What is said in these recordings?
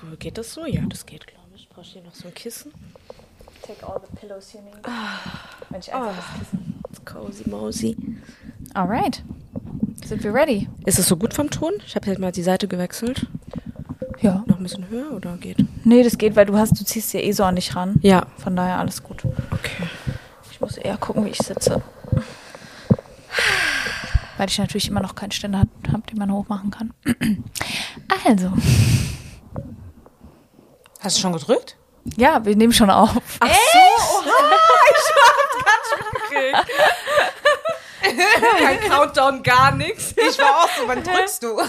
Cool, Geht das so? Ja, das geht, glaube ich. Brauche ich hier noch so ein Kissen? Take all the pillows you need. Wenn ich einfach das Kissen. It's cozy mosey. Alright. Sind wir ready? Ist es so gut vom Ton? Ich habe jetzt mal die Seite gewechselt. Ja. Noch ein bisschen höher oder geht? Nee, das geht, weil du hast, du ziehst ja eh so an dich ran. Ja. Von daher alles gut. Okay. Ich muss eher gucken, wie ich sitze. Weil ich natürlich immer noch keinen Ständer habe, den man hochmachen kann. Also. Hast du schon gedrückt? Ja, wir nehmen schon auf. Kein Countdown, gar nichts. Ich war auch so, wann drückst du?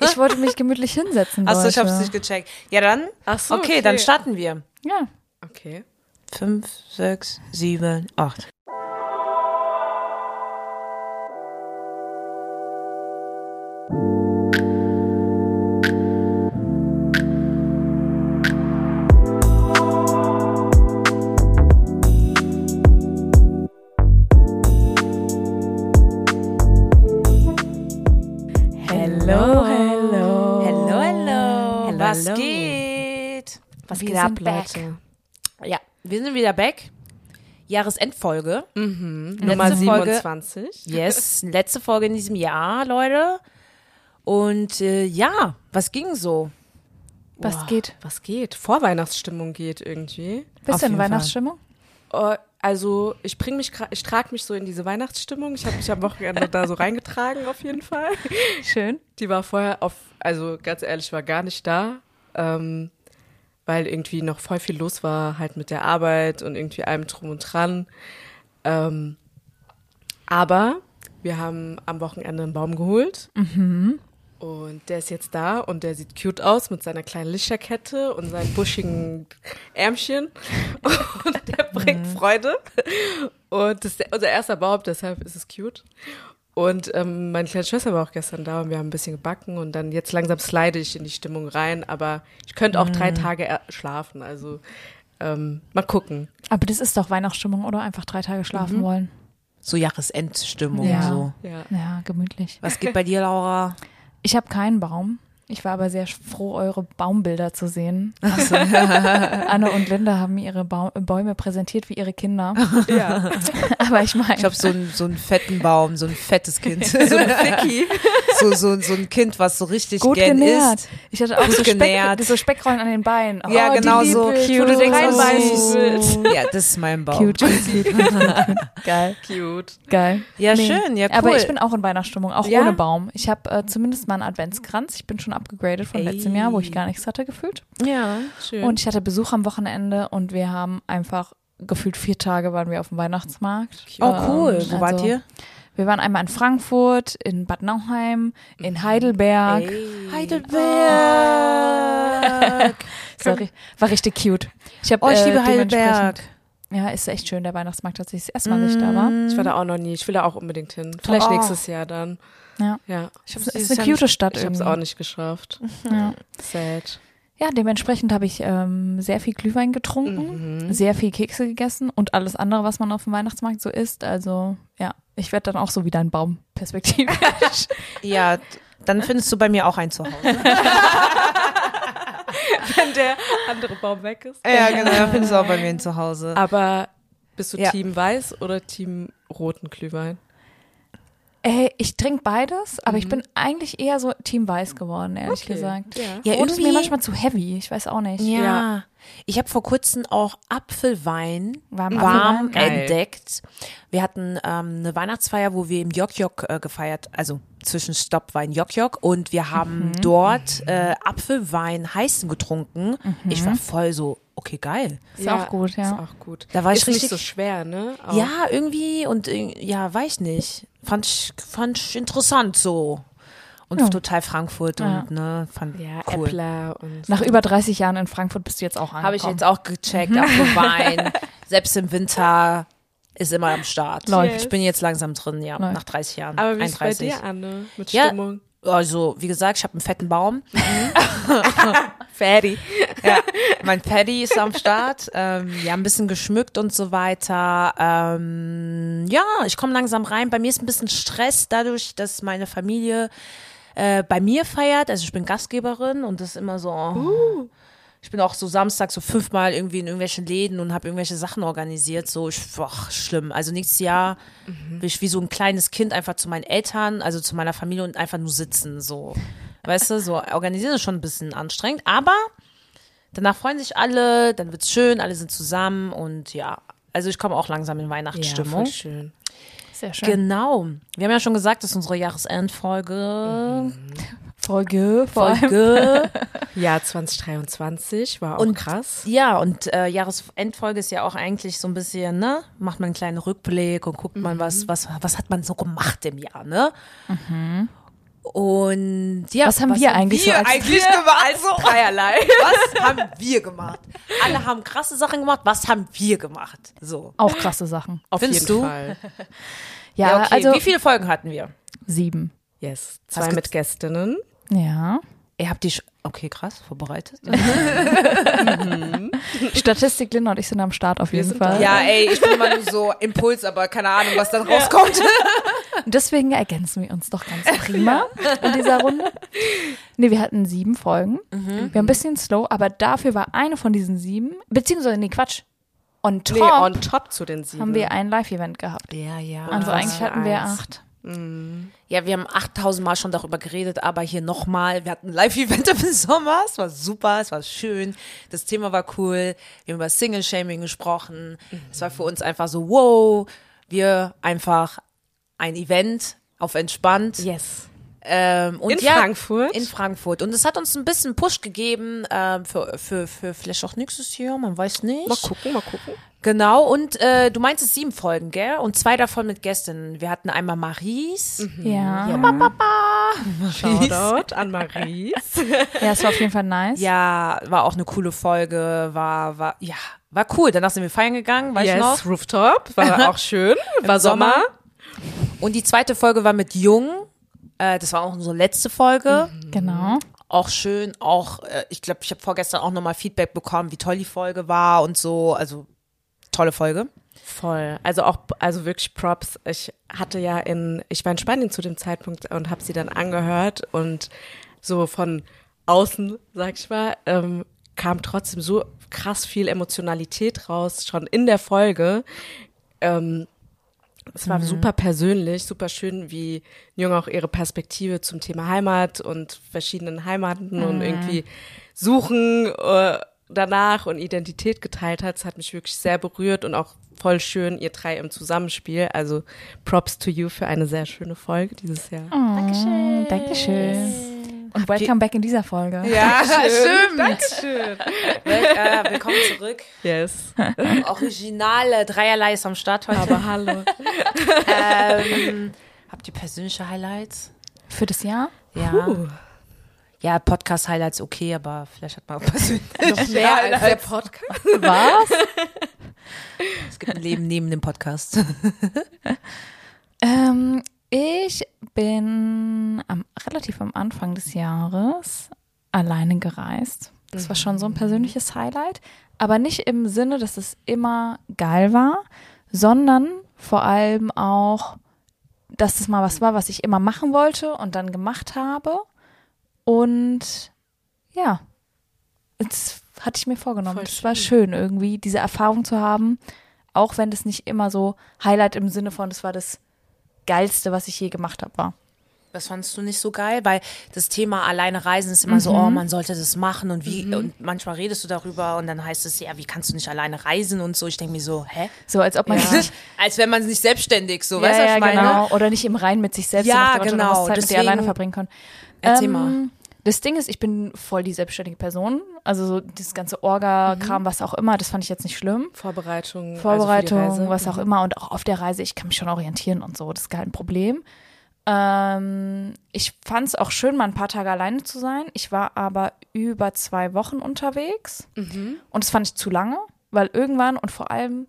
Ich wollte mich gemütlich hinsetzen. Achso, ich hab's nicht gecheckt. Ja, dann. Ach so, okay, okay. dann starten wir. Ja. Okay. Fünf, sechs, sieben, acht. Sind back. Ja, wir sind wieder back. Jahresendfolge. Nummer Letzte Folge. 27. Yes, letzte Folge in diesem Jahr, Leute. Und äh, ja, was ging so? Was Boah, geht? Was geht? Vorweihnachtsstimmung geht irgendwie. Bist du in. Weihnachtsstimmung? Oh, also ich bring mich, ich trage mich so in diese Weihnachtsstimmung. Ich habe mich am Wochenende da so reingetragen auf jeden Fall. Schön. Die war vorher auf, also ganz ehrlich, war gar nicht da, ähm, weil irgendwie noch voll viel los war, halt mit der Arbeit und irgendwie allem drum und dran. Ähm, aber wir haben am Wochenende einen Baum geholt. Und der ist jetzt da und der sieht cute aus mit seiner kleinen Lichterkette und seinen buschigen Ärmchen. Und der bringt Freude. Und das ist unser erster Baum, deshalb ist es cute. Und ähm, meine kleine Schwester war auch gestern da und wir haben ein bisschen gebacken und dann jetzt langsam slide ich in die Stimmung rein, aber ich könnte auch drei Tage er- schlafen, also ähm, mal gucken. Aber das ist doch Weihnachtsstimmung, oder? Einfach drei Tage schlafen wollen. So Jahresendstimmung Ja. so. Ja. Ja, gemütlich. Was geht bei dir, Laura? Ich habe keinen Baum. Ich war aber sehr froh, eure Baumbilder zu sehen. Also, Anne und Linda haben mir ihre Baum Bäume präsentiert wie ihre Kinder. ja. Aber ich meine, Ich habe so, einen- so einen fetten Baum, so ein fettes Kind. so ein Ficky. So, so, so ein Kind, was so richtig gut gern genährt. isst. Ich hatte auch Gut so, Speck, genährt. so Speckrollen an den Beinen. Oh, Ja, genau so. ich, Wo Cute. du denkst, Oh. Ja, das ist mein Baum. Cute, cute, cute. Geil, Cute. geil. Ja, schön, ja, cool. Aber ich bin auch in Weihnachtsstimmung, auch Ja? ohne Baum. Ich habe äh, zumindest mal einen Adventskranz. Ich bin schon abgegradet von letztem Jahr, wo ich gar nichts hatte gefühlt. Ja. Schön. Und ich hatte Besuch am Wochenende und wir haben einfach gefühlt vier Tage waren wir auf dem Weihnachtsmarkt. Oh, cool. Ähm, Wo wart also, ihr? Wir waren einmal in Frankfurt, in Bad Nauheim, in Heidelberg. Heidelberg. Sorry, war richtig cute. Ich hab, Oh, ich äh, liebe Heidelberg. Ja, ist echt schön, der Weihnachtsmarkt tatsächlich. Das erste Mal, dass ich da war. ich war da auch noch nie. Ich will da auch unbedingt hin. Vielleicht Oh. nächstes Jahr dann. Ja. Ja. Ich hab, Sie ist eine cute Stadt Ich habe es auch nicht geschafft. Ja. Sad. ja, dementsprechend habe ich ähm, sehr viel Glühwein getrunken, Mhm. sehr viel Kekse gegessen und alles andere, was man auf dem Weihnachtsmarkt so isst. Also ja, ich werde dann auch so wieder ein Baum perspektivisch. Ja, dann findest du bei mir auch ein Zuhause. Wenn der andere Baum weg ist. ja, genau, dann findest du auch bei mir ein Zuhause. Aber bist du Ja. Team Weiß oder Team roten Glühwein? Ey, ich trinke beides, aber ich bin eigentlich eher so Team Weiß geworden, ehrlich Okay. gesagt. Ja. Ja, Rot ist mir manchmal zu heavy, ich weiß auch nicht. Ja. Ja. Ich habe vor kurzem auch Apfelwein Warm warm Apfelwein? Entdeckt. Wir hatten ähm, eine Weihnachtsfeier, wo wir im Jok-Jok äh, gefeiert, also Zwischenstopp war in Jok-Jok und wir haben dort äh, Apfelwein heißen getrunken. Ich war voll so, okay, geil. Ist auch gut, ja. Ist auch gut. Da war ich ist nicht richtig- so schwer, ne? Auch. Ja, irgendwie und äh, ja, weiß nicht. Fand ich, fand ich interessant so. Und Ja. total Frankfurt Ja. und ne, fand Ja, cool. Äppler und Nach über 30 Jahren in Frankfurt bist du jetzt auch angekommen. Habe ich jetzt auch gecheckt, Apfelwein. Selbst im Winter ist immer am Start. Läuft. Ich bin jetzt langsam drin, ja, Läuft. nach 30 Jahren. Aber wie ist bei 31. dir, Anne? Mit Ja. Stimmung? Also, wie gesagt, ich habe einen fetten Baum. Fatty. Ja, mein Paddy ist am Start. Ähm, ja, ein bisschen geschmückt und so weiter. Ähm, ja, ich komme langsam rein. Bei mir ist ein bisschen Stress dadurch, dass meine Familie äh, bei mir feiert. Also ich bin Gastgeberin und das ist immer so. Oh. Ich bin auch so Samstag so fünfmal irgendwie in irgendwelchen Läden und habe irgendwelche Sachen organisiert. So, ich, boah, schlimm. Also nächstes Jahr bin ich wie so ein kleines Kind einfach zu meinen Eltern, also zu meiner Familie und einfach nur sitzen. So, weißt du, so organisieren ist schon ein bisschen anstrengend, aber danach freuen sich alle, dann wird's schön, alle sind zusammen und ja. Also ich komme auch langsam in Ja, Weihnachtsstimmung. voll schön. Sehr schön. Genau. Wir haben ja schon gesagt, das ist unsere Jahresendfolge. Folge, vor allem. Folge. Jahr 2023 war auch Und- krass. ja, und äh, Jahresendfolge ist ja auch eigentlich so ein bisschen, ne? Macht man einen kleinen Rückblick und guckt man, was, was, was hat man so gemacht im Jahr, ne? Und ja, Was haben wir eigentlich so wir als- eigentlich gemacht? Also, dreierlei. Was haben wir gemacht? Alle haben krasse Sachen gemacht. Was haben wir gemacht? So. Auch krasse Sachen. Auf Findest jeden du? Fall. Ja, okay. also Wie viele Folgen hatten wir? sieben. Yes. Was Zwei mit Gästinnen. Ja. Ihr habt die, okay, krass, vorbereitet. Statistik, Linda und ich sind am Start auf jeden Fall. da. Ja, ey, ich bin immer nur so Impuls, aber keine Ahnung, was dann rauskommt. Und deswegen ergänzen wir uns doch ganz prima in dieser Runde. Nee, wir hatten sieben Folgen. Wir haben ein bisschen slow, aber dafür war eine von diesen sieben, beziehungsweise, nee, Quatsch. On top Nee, on top zu den sieben. haben wir ein Live-Event gehabt. Ja, ja. Also eigentlich hatten wir eins. acht. Ja, wir haben 8000 Mal schon darüber geredet, aber hier nochmal. Wir hatten ein Live-Event im Sommer. Es war super, es war schön. Das Thema war cool. Wir haben über Single-Shaming gesprochen. Es war für uns einfach so, wow, wir einfach ein Event auf entspannt. Yes. Ähm, und In ja, Frankfurt. In Frankfurt. Und es hat uns ein bisschen Push gegeben ähm, für, für, für vielleicht auch nächstes Jahr, man weiß nicht. Mal gucken, mal gucken. Genau, und äh, du meinst es sieben Folgen, gell? Und zwei davon mit Gästinnen. Wir hatten einmal Maries. Ja. Shoutout an Maries. Ja, es war auf jeden Fall nice. Ja, war auch eine coole Folge, war, war, ja, war cool. Danach sind wir feiern gegangen, weißt du noch? yes, Rooftop. War auch schön. War Sommer. Sommer. Und die zweite Folge war mit Jung. Äh, das war auch unsere letzte Folge. Genau. Auch schön, auch, äh, ich glaube, ich habe vorgestern auch nochmal Feedback bekommen, wie toll die Folge war und so. Also, tolle Folge. Voll. Also auch, also wirklich Props. Ich hatte ja in, ich war in Spanien zu dem Zeitpunkt und habe sie dann angehört und so von außen, sag ich mal, ähm, kam trotzdem so krass viel Emotionalität raus, schon in der Folge. Ähm, es war super persönlich, super schön, wie Jung auch ihre Perspektive zum Thema Heimat und verschiedenen Heimaten und irgendwie Suchen äh, danach und Identität geteilt hat. Es hat mich wirklich sehr berührt und auch voll schön, ihr drei im Zusammenspiel. Also Props to you für eine sehr schöne Folge dieses Jahr. Dankeschön. Dankeschön. Und welcome back in dieser Folge. Ja, stimmt. Dankeschön. Äh, willkommen zurück. Yes. Originale Dreierlei ist am Start heute. Aber hallo. ähm, habt ihr persönliche Highlights? Für das Jahr? Ja. Puh. Ja, Podcast-Highlights okay, aber vielleicht hat man auch persönlich Noch mehr als der Podcast. Was? Es gibt ein Leben neben dem Podcast. ähm, ich bin am, relativ am Anfang des Jahres alleine gereist. Das war schon so ein persönliches Highlight. Aber nicht im Sinne, dass es immer geil war, sondern vor allem auch, dass es mal was war, was ich immer machen wollte und dann gemacht habe. Und ja, das hatte ich mir vorgenommen. Das war schön irgendwie, diese Erfahrung zu haben, auch wenn das nicht immer so Highlight im Sinne von, das war das Geilste, was ich je gemacht habe, war. Das fandst du nicht so geil, weil das Thema alleine reisen ist immer so, oh, man sollte das machen und wie, und manchmal redest du darüber und dann heißt es, ja, wie kannst du nicht alleine reisen und so. Ich denke mir so, hä? So, als ob man sich nicht, Als wenn man nicht selbstständig so, ja, weißt du, was ja, ich meine? genau, oder nicht im Rein mit sich selbst, Ja, so genau, deswegen- alleine verbringen können. Erzähl Ähm, mal. Das Ding ist, ich bin voll die selbstständige Person. Also so dieses ganze Orga-Kram, was auch immer, das fand ich jetzt nicht schlimm. Vorbereitung. Vorbereitung, also die Reise. was auch immer. Und auch auf der Reise, ich kann mich schon orientieren und so. Das ist kein Problem. Ähm, ich fand es auch schön, mal ein paar Tage alleine zu sein. Ich war aber über zwei Wochen unterwegs. Und das fand ich zu lange, weil irgendwann und vor allem,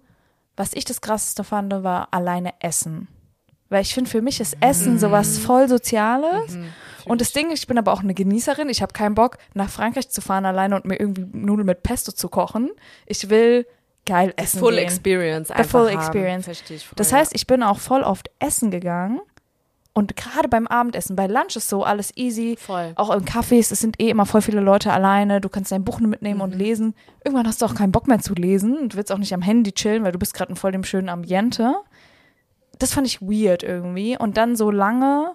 was ich das krasseste fand, war alleine essen. Weil ich finde, für mich ist Essen sowas voll Soziales. Und das Ding, ich bin aber auch eine Genießerin. Ich habe keinen Bock, nach Frankreich zu fahren alleine und mir irgendwie Nudeln mit Pesto zu kochen. Ich will geil essen Full gehen. Experience The einfach full haben. experience. Verstehe ich voll, Das heißt, ich bin auch voll oft essen gegangen, Und gerade beim Abendessen, bei Lunch ist so alles easy. Voll. Auch in Cafés, es sind eh immer voll viele Leute alleine. Du kannst dein Buch mitnehmen und lesen. Irgendwann hast du auch keinen Bock mehr zu lesen und willst auch nicht am Handy chillen, weil du bist gerade in voll dem schönen Ambiente. Das fand ich weird irgendwie. Und dann so lange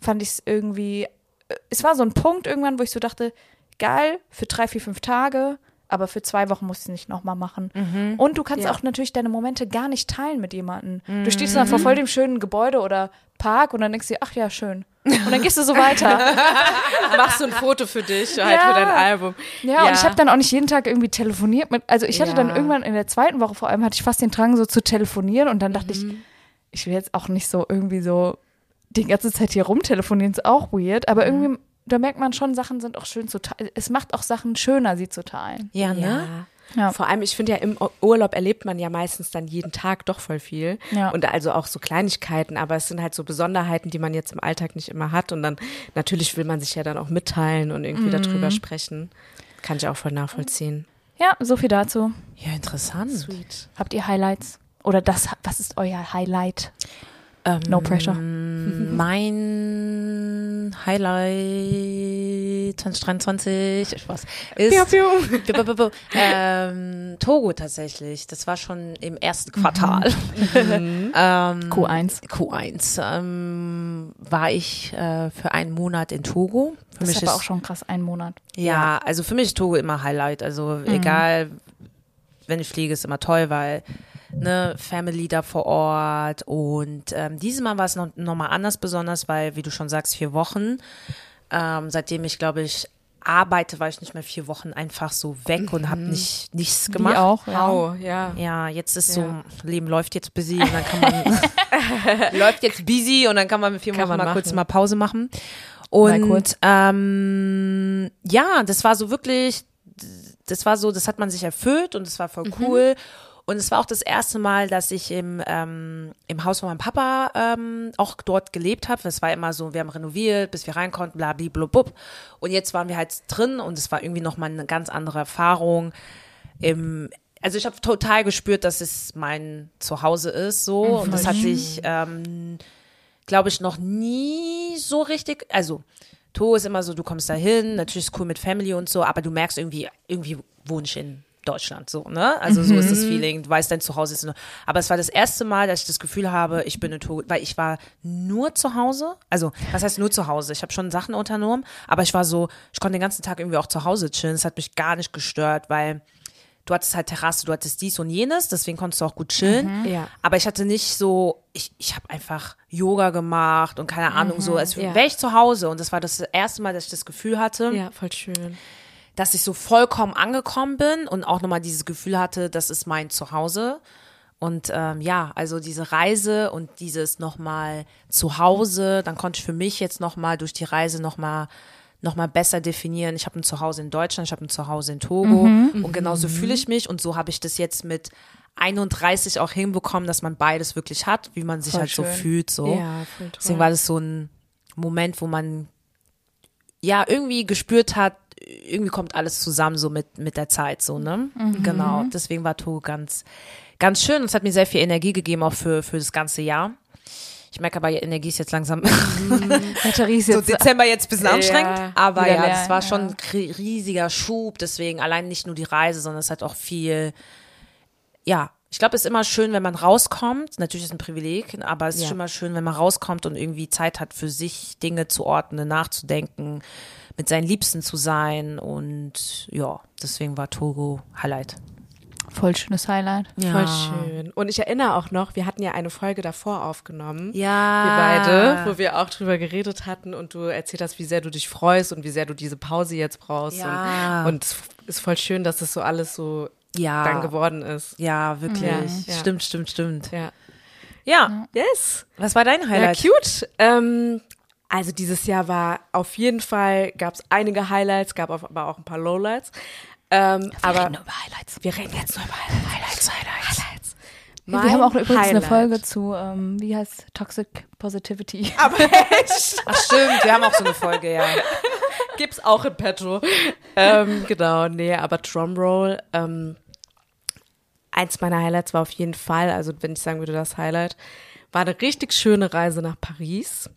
fand ich es irgendwie. äh, Es war so ein Punkt irgendwann, wo ich so dachte, geil, für drei, vier, fünf Tage, aber für zwei Wochen musst du es nicht nochmal machen. Und du kannst Ja. auch natürlich deine Momente gar nicht teilen mit jemandem. Du stehst dann vor voll dem schönen Gebäude oder Park und dann denkst du dir, ach ja, schön. Und dann gehst du so weiter. Machst du ein Foto für dich, halt Ja. für dein Album. Ja, und ich habe dann auch nicht jeden Tag irgendwie telefoniert mit, also ich hatte dann Ja. irgendwann in der zweiten Woche vor allem hatte ich fast den Drang so zu telefonieren und dann dachte ich, ich will jetzt auch nicht so irgendwie so die ganze Zeit hier rumtelefonieren, ist auch weird, aber irgendwie, da merkt man schon, Sachen sind auch schön zu teilen. Es macht auch Sachen schöner, sie zu teilen. Ja, ne? Ja. Ja. Vor allem, ich finde ja, im Urlaub erlebt man ja meistens dann jeden Tag doch voll viel. Ja. Und also auch so Kleinigkeiten, aber es sind halt so Besonderheiten, die man jetzt im Alltag nicht immer hat. Und dann natürlich will man sich ja dann auch mitteilen und irgendwie darüber sprechen. Kann ich auch voll nachvollziehen. Ja, so viel dazu. Ja, interessant. Sweet. Habt ihr Highlights? Oder das, was ist euer Highlight? Ähm, No pressure. Mein Highlight 2023, Spaß, ist Piu, piu. Bu- bu- bu- ähm, Togo tatsächlich. Das war schon im ersten Quartal. ähm, Q1. Q1 ähm, war ich äh, für einen Monat in Togo. Für Das mich ist aber auch schon krass, ein Monat. ja, also für mich ist Togo immer Highlight. Also egal, wenn ich fliege, ist immer toll, weil ne, Family da vor Ort. Und ähm, dieses Mal war es noch, noch mal anders besonders, weil, wie du schon sagst, vier Wochen. Ähm, seitdem ich, glaube ich, arbeite, war ich nicht mehr vier Wochen einfach so weg und habe nicht nichts gemacht. Die auch, ja. Wow, ja. Ja, jetzt ist Ja. so, Leben läuft jetzt busy und dann kann man, läuft jetzt busy und dann kann man mit vier Kann Wochen man mal kurz machen. mal Pause machen. Und kurz. ähm, ja, das war so wirklich, das war so, das hat man sich erfüllt und es war voll cool. Und es war auch das erste Mal, dass ich im, ähm, im Haus von meinem Papa ähm, auch dort gelebt habe. Es war immer so, wir haben renoviert, bis wir rein konnten, bla, bla, bla, bla. Und jetzt waren wir halt drin und es war irgendwie nochmal eine ganz andere Erfahrung. Im, also ich habe total gespürt, dass es mein Zuhause ist, so. und das hat sich, ähm, glaube ich, noch nie so richtig, also Togo ist immer so, du kommst da hin, natürlich ist cool mit Family und so, aber du merkst irgendwie, irgendwie wohne ich in Deutschland, so, ne? Also so ist das Feeling, du weißt, dein Zuhause ist nur, aber es war das erste Mal, dass ich das Gefühl habe, ich bin in Togo, weil ich war nur zu Hause, also, was heißt nur zu Hause? Ich habe schon Sachen unternommen, aber ich war so, ich konnte den ganzen Tag irgendwie auch zu Hause chillen, es hat mich gar nicht gestört, weil du hattest halt Terrasse, du hattest dies und jenes, deswegen konntest du auch gut chillen. Ja. Aber ich hatte nicht so, ich, ich habe einfach Yoga gemacht und keine Ahnung, so, als ja. wäre ich zu Hause. Und das war das erste Mal, dass ich das Gefühl hatte, Ja, voll schön. Dass ich so vollkommen angekommen bin und auch nochmal dieses Gefühl hatte, das ist mein Zuhause. Und ähm, ja, also diese Reise und dieses nochmal Zuhause, dann konnte ich für mich jetzt nochmal durch die Reise nochmal noch mal besser definieren. Ich habe ein Zuhause in Deutschland, ich habe ein Zuhause in Togo und genauso fühle ich mich und so habe ich das jetzt mit 31 auch hinbekommen, dass man beides wirklich hat, wie man sich Voll halt so schön. fühlt. So. Ja. Deswegen war das so ein Moment, wo man ja irgendwie gespürt hat, irgendwie kommt alles zusammen so mit, mit der Zeit, so, ne? Genau. Deswegen war Togo ganz, ganz schön. Und es hat mir sehr viel Energie gegeben, auch für, für das ganze Jahr. Ich merke aber, Energie ist jetzt langsam Batterie ist so jetzt Dezember jetzt ein bisschen anstrengend. Ja, aber ja, das war schon ein riesiger Schub. Deswegen allein nicht nur die Reise, sondern es hat auch viel, ja, ich glaube, es ist immer schön, wenn man rauskommt. Natürlich ist es ein Privileg, aber es ist Ja. schon immer schön, wenn man rauskommt und irgendwie Zeit hat für sich, Dinge zu ordnen, nachzudenken, mit seinen Liebsten zu sein. Und ja, deswegen war Togo Highlight. voll schönes Highlight. Voll schön. Und ich erinnere auch noch, wir hatten ja eine Folge davor aufgenommen. Ja. Wir beide, wo wir auch drüber geredet hatten und du erzählt hast, wie sehr du dich freust und wie sehr du diese Pause jetzt brauchst. Ja. Und, und es ist voll schön, dass es so alles so Ja. dann geworden ist. Ja, wirklich. Ja, ja. Stimmt, stimmt, stimmt. Ja. Ja. Yes. Was war dein Ja, Highlight? cute. Ähm, also dieses Jahr war auf jeden Fall, gab es einige Highlights, gab aber auch ein paar Lowlights. Ähm, aber reden nur über Highlights. wir reden jetzt nur über Highlights. Highlights. Highlights. wir haben auch übrigens eine Highlight. Folge zu, ähm, wie heißt Toxic Positivity. Aber echt? Ach stimmt, wir haben auch so eine Folge, ja. Gibt's auch in petto. ähm, genau, nee, aber Drumroll. Ähm, eins meiner Highlights war auf jeden Fall, also wenn ich sagen würde, das Highlight, war eine richtig schöne Reise nach Paris.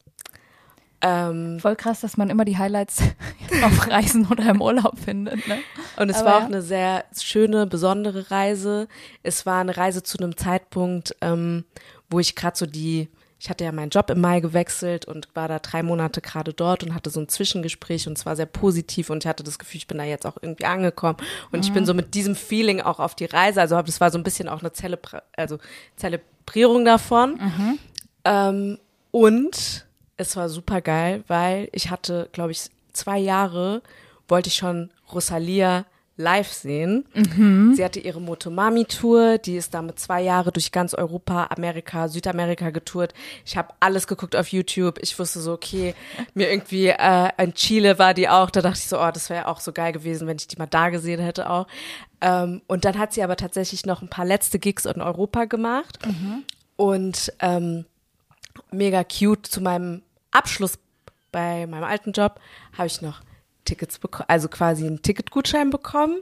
Ähm, Voll krass, dass man immer die Highlights auf Reisen oder im Urlaub findet. Ne? Und es Aber war auch ja. eine sehr schöne, besondere Reise. Es war eine Reise zu einem Zeitpunkt, ähm, wo ich gerade so die, ich hatte ja meinen Job im Mai gewechselt und war da drei Monate gerade dort und hatte so ein Zwischengespräch und es war sehr positiv und ich hatte das Gefühl, ich bin da jetzt auch irgendwie angekommen und ich bin so mit diesem Feeling auch auf die Reise, also das war so ein bisschen auch eine Zelebra also Zelebrierung davon. Ähm, und es war super geil, weil ich hatte, glaube ich, zwei Jahre wollte ich schon Rosalia live sehen. Sie hatte ihre Motomami-Tour, die ist damit zwei Jahre durch ganz Europa, Amerika, Südamerika getourt. Ich habe alles geguckt auf YouTube. Ich wusste so, okay, mir irgendwie äh, in Chile war die auch. Da dachte ich so, oh, das wäre auch so geil gewesen, wenn ich die mal da gesehen hätte auch. Ähm, und dann hat sie aber tatsächlich noch ein paar letzte Gigs in Europa gemacht. Und ähm, mega cute. Zu meinem Abschluss bei meinem alten Job habe ich noch Tickets bekommen, also quasi einen Ticketgutschein bekommen.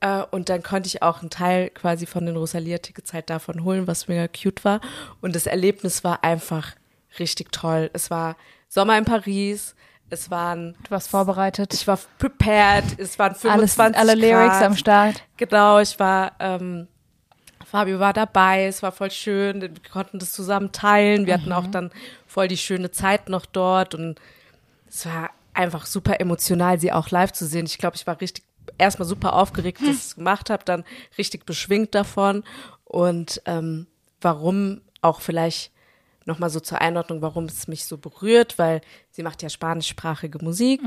Äh, und dann konnte ich auch einen Teil quasi von den Rosalia-Tickets halt davon holen, was mega cute war. Und das Erlebnis war einfach richtig toll. Es war Sommer in Paris. Es waren, Du warst vorbereitet. ich war prepared. Es waren 25 Alles, alle Lyrics Grad. am Start. Genau, ich war, ähm, Fabio war dabei, es war voll schön, wir konnten das zusammen teilen, wir hatten auch dann voll die schöne Zeit noch dort und es war einfach super emotional, sie auch live zu sehen. Ich glaube, ich war richtig erstmal super aufgeregt, dass ich es gemacht habe, dann richtig beschwingt davon und ähm, warum auch vielleicht nochmal so zur Einordnung, warum es mich so berührt, weil sie macht ja spanischsprachige Musik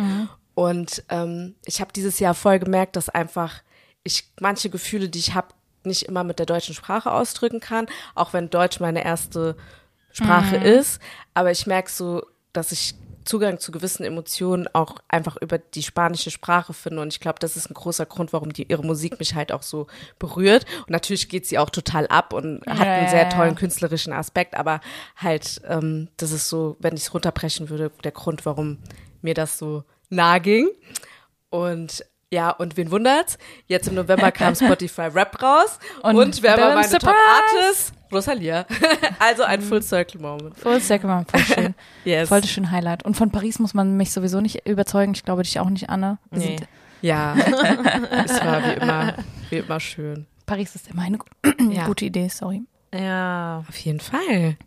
und ähm, ich habe dieses Jahr voll gemerkt, dass einfach ich manche Gefühle, die ich habe, nicht immer mit der deutschen Sprache ausdrücken kann, auch wenn Deutsch meine erste Sprache ist. Aber ich merke so, dass ich Zugang zu gewissen Emotionen auch einfach über die spanische Sprache finde. Und ich glaube, das ist ein großer Grund, warum die, ihre Musik mich halt auch so berührt. Und natürlich geht sie auch total ab und hat Ja, einen sehr tollen künstlerischen Aspekt. Aber halt, ähm, das ist so, wenn ich es runterbrechen würde, der Grund, warum mir das so nahe ging. Und ja, und wen wundert's? Jetzt im November kam Spotify Rap raus und, Und wer war meine Top Surprise! Artist? Rosalia. also ein Full Circle Moment. Full Circle war voll schön. Yes. Voll das schön Highlight. Und von Paris muss man mich sowieso nicht überzeugen. Ich glaube dich auch nicht, Anne. Wir Nee. Ja, es war wie immer, wie immer schön. Paris ist immer eine Ja, gute Idee, sorry. Ja, auf jeden Fall.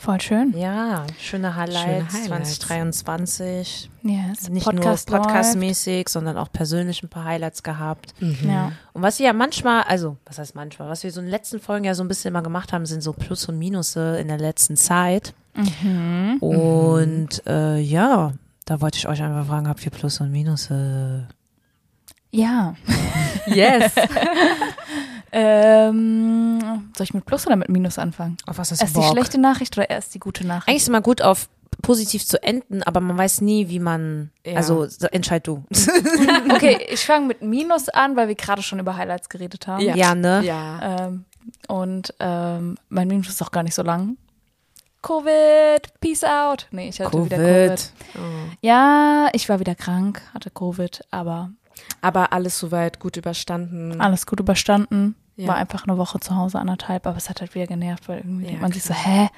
Voll schön. ja, schöne Highlights, Schöne Highlights. 2023. Yes. Nicht Podcast nur podcastmäßig, sondern auch persönlich ein paar Highlights gehabt. Ja. Und was wir ja manchmal, also was heißt manchmal, was wir so in den letzten Folgen ja so ein bisschen immer gemacht haben, sind so Plus und Minusse in der letzten Zeit. Mhm. Und äh, ja, da wollte ich euch einfach fragen, habt ihr Plus und Minusse? Ja. Yes. Ähm, soll ich mit Plus oder mit Minus anfangen? Auf was hast Erst die schlechte Nachricht oder erst die gute Nachricht? Eigentlich ist es immer gut auf positiv zu enden, aber man weiß nie, wie man, Ja. also entscheid du. Okay, ich fange mit Minus an, weil wir gerade schon über Highlights geredet haben. Ja. ja, ne? ja. Ähm, und ähm, mein Minus ist auch gar nicht so lang. Covid, peace out. Nee, ich hatte wieder Covid. Oh. Ja, ich war wieder krank, hatte Covid, aber Aber alles soweit gut überstanden. alles gut überstanden. Ja. War einfach eine Woche zu Hause, anderthalb, aber es hat halt wieder genervt, weil irgendwie Ja, man sich so, klar. hä?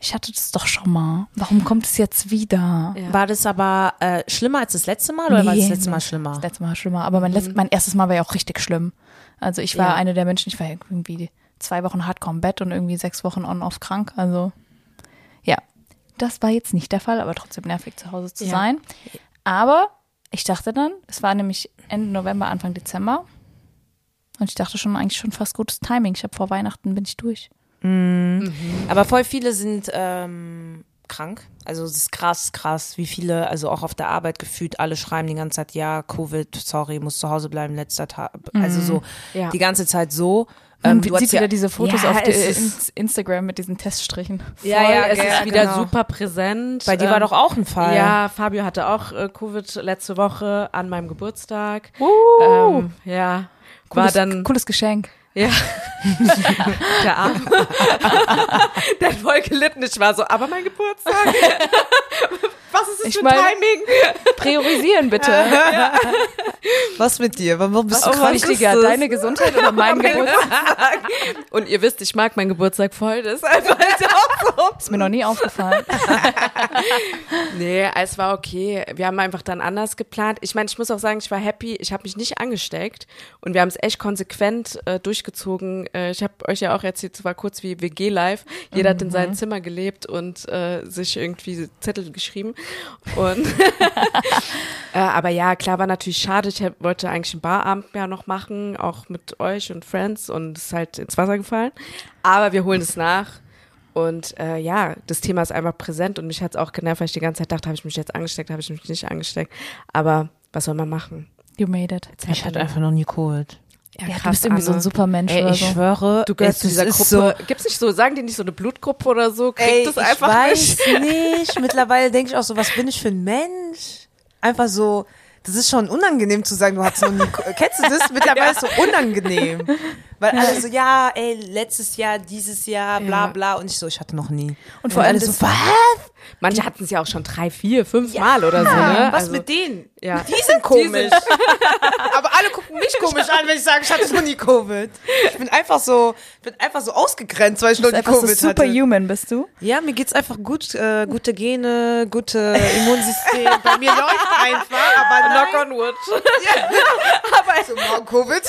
Ich hatte das doch schon mal. Warum kommt es jetzt wieder? Ja. War das aber äh, schlimmer als das letzte Mal oder war das Nee, letzte Mal nee, schlimmer? Das letzte Mal schlimmer. Aber mein, letzt, mein erstes Mal war ja auch richtig schlimm. Also ich war Ja. eine der Menschen, ich war irgendwie zwei Wochen hardcore im Bett und irgendwie sechs Wochen on-off krank. Also ja, das war jetzt nicht der Fall, aber trotzdem nervig zu Hause zu Ja. sein. Aber ich dachte dann, es war nämlich Ende November, Anfang Dezember. Und ich dachte schon eigentlich schon fast gutes Timing. Ich habe vor Weihnachten bin ich durch. Aber voll viele sind ähm, krank. Also es ist krass, krass, wie viele, also auch auf der Arbeit gefühlt, alle schreiben die ganze Zeit, ja, Covid, sorry, muss zu Hause bleiben, letzter Tag. Also so Ja. die ganze Zeit so. Man Ähm, du sieht hast ja- wieder diese Fotos Ja, auf Instagram mit diesen Teststrichen. Ja, ja, es ist wieder genau. super präsent. Bei dir war Ähm, doch auch ein Fall. Ja, Fabio hatte auch äh, Covid letzte Woche an meinem Geburtstag. Uh, Ähm, ja, cooles, war dann cooles Geschenk. ja der Arm. der hat voll gelitten. Ich war so, aber mein Geburtstag. Was ist das Ich für meine- Timing? Priorisieren bitte. Was mit dir? Warum bist Was du ist krank? wichtiger, das? deine Gesundheit oder mein Geburtstag? Und ihr wisst, ich mag meinen Geburtstag voll, deshalb halt auch so. Ist mir noch nie aufgefallen. Nee, es war okay. Wir haben einfach dann anders geplant. Ich meine, ich muss auch sagen, ich war happy. Ich habe mich nicht angesteckt und wir haben es echt konsequent äh, durchgezogen. Äh, ich habe euch ja auch erzählt, es war kurz wie WG Live. Jeder hat in seinem Zimmer gelebt und äh, sich irgendwie Zettel geschrieben. Und äh, aber ja, klar war natürlich schade. Ich hab, wollte eigentlich einen Barabend ja noch machen, auch mit euch und Friends und es ist halt ins Wasser gefallen. Aber wir holen es nach. Und äh, ja, das Thema ist einfach präsent und mich hat es auch genervt, weil ich die ganze Zeit dachte, habe ich mich jetzt angesteckt, habe ich mich nicht angesteckt. Aber was soll man machen? You made it. Ich hatte einfach noch nie Covid. Ja, du bist irgendwie so ein Supermensch Ey, oder ich so. schwöre, Du gehörst zu dieser ist Gruppe. So, Gibt's nicht so, sagen die nicht so eine Blutgruppe oder so? Kriegt ey, das ich einfach weiß nicht? nicht. Mittlerweile denke ich auch so, was bin ich für ein Mensch? Einfach so, das ist schon unangenehm zu sagen, du hast noch nie, kennst du das? Mittlerweile ist es so unangenehm. Weil alle so, ja, ey, letztes Jahr, dieses Jahr, bla, Ja. bla. Und ich so, ich hatte noch nie. Und vor allem so, was? Manche hatten es ja auch schon drei, vier, fünf Mal oder so, ne? Was Also, mit denen? Ja. Die sind komisch. Aber alle gucken mich komisch an, wenn ich sage, ich hatte noch nie Covid. Ich bin einfach so, ich bin einfach so ausgegrenzt, weil ich noch nie einfach so Covid hatte. superhuman, bist du? Ja, mir geht's einfach gut, äh, gute Gene, gute Immunsystem. Bei mir läuft einfach, aber Knock on wood. Aber so morgen Covid.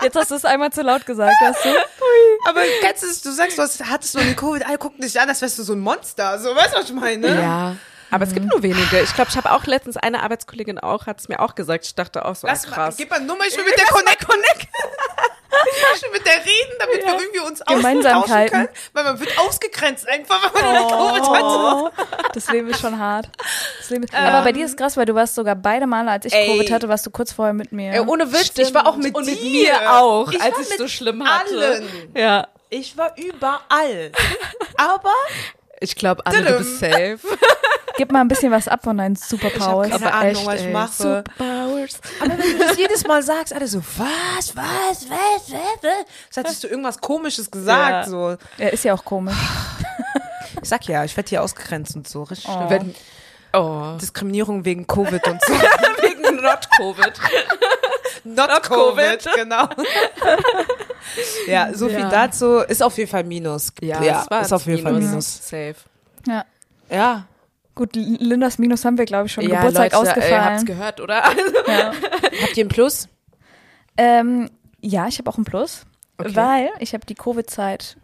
Jetzt hast du es einmal zu laut gesagt, hast du? Aber kennst du du sagst, du hast, hattest noch nie Covid, alle gucken dich an, als wärst du so ein Monster. So, weißt du, was ich meine? Ja. Aber es gibt nur wenige. Ich glaube, ich habe auch letztens eine Arbeitskollegin auch, hat es mir auch gesagt. Ich dachte auch so, Lass ah, mal, krass. gib mal Nummer, ich will mit der Connect. Connect. ich will mit der reden, damit wir irgendwie uns austauschen können. Weil man wird ausgegrenzt einfach, wenn man Covid hat. Oh, das Leben ist schon hart. Leben ist, aber bei dir ist krass, weil du warst sogar beide Male, als ich Ey. Covid hatte, warst du kurz vorher mit mir. Ey, ohne Witz, ich war auch mit Und dir. mit mir auch, Ich als ich mit so schlimm hatte. allen. Ja. Ich war überall. Aber Ich glaube, Anne, du bist safe. Gib mal ein bisschen was ab von deinen Superpowers. keine Ahnung, was ich mache. Superpowers. Aber wenn du das jedes Mal sagst, alle so, was, was, was, was, was? Das hättest du irgendwas Komisches gesagt, Ja. so. Ja, ist ja auch komisch. Ich sag ja, ich werde hier ausgegrenzt und so. Richtig schlimm. Wenn, oh. Diskriminierung wegen Covid und so. Wegen Not-Covid. Not Covid. Covid, genau. ja, so viel Ja. dazu. Ist auf jeden Fall Minus. Ja, es war ist auf jeden Fall Minus. Minus. Safe. Ja. Ja. Gut, Lindas Minus haben wir, glaube ich, schon ja, Geburtstag Leute, Ihr habt's ausgefallen. gehört, oder? Ja. Habt ihr ein Plus? Ähm, ja, ich habe auch ein Plus, Okay. weil ich habe die Covid-Zeit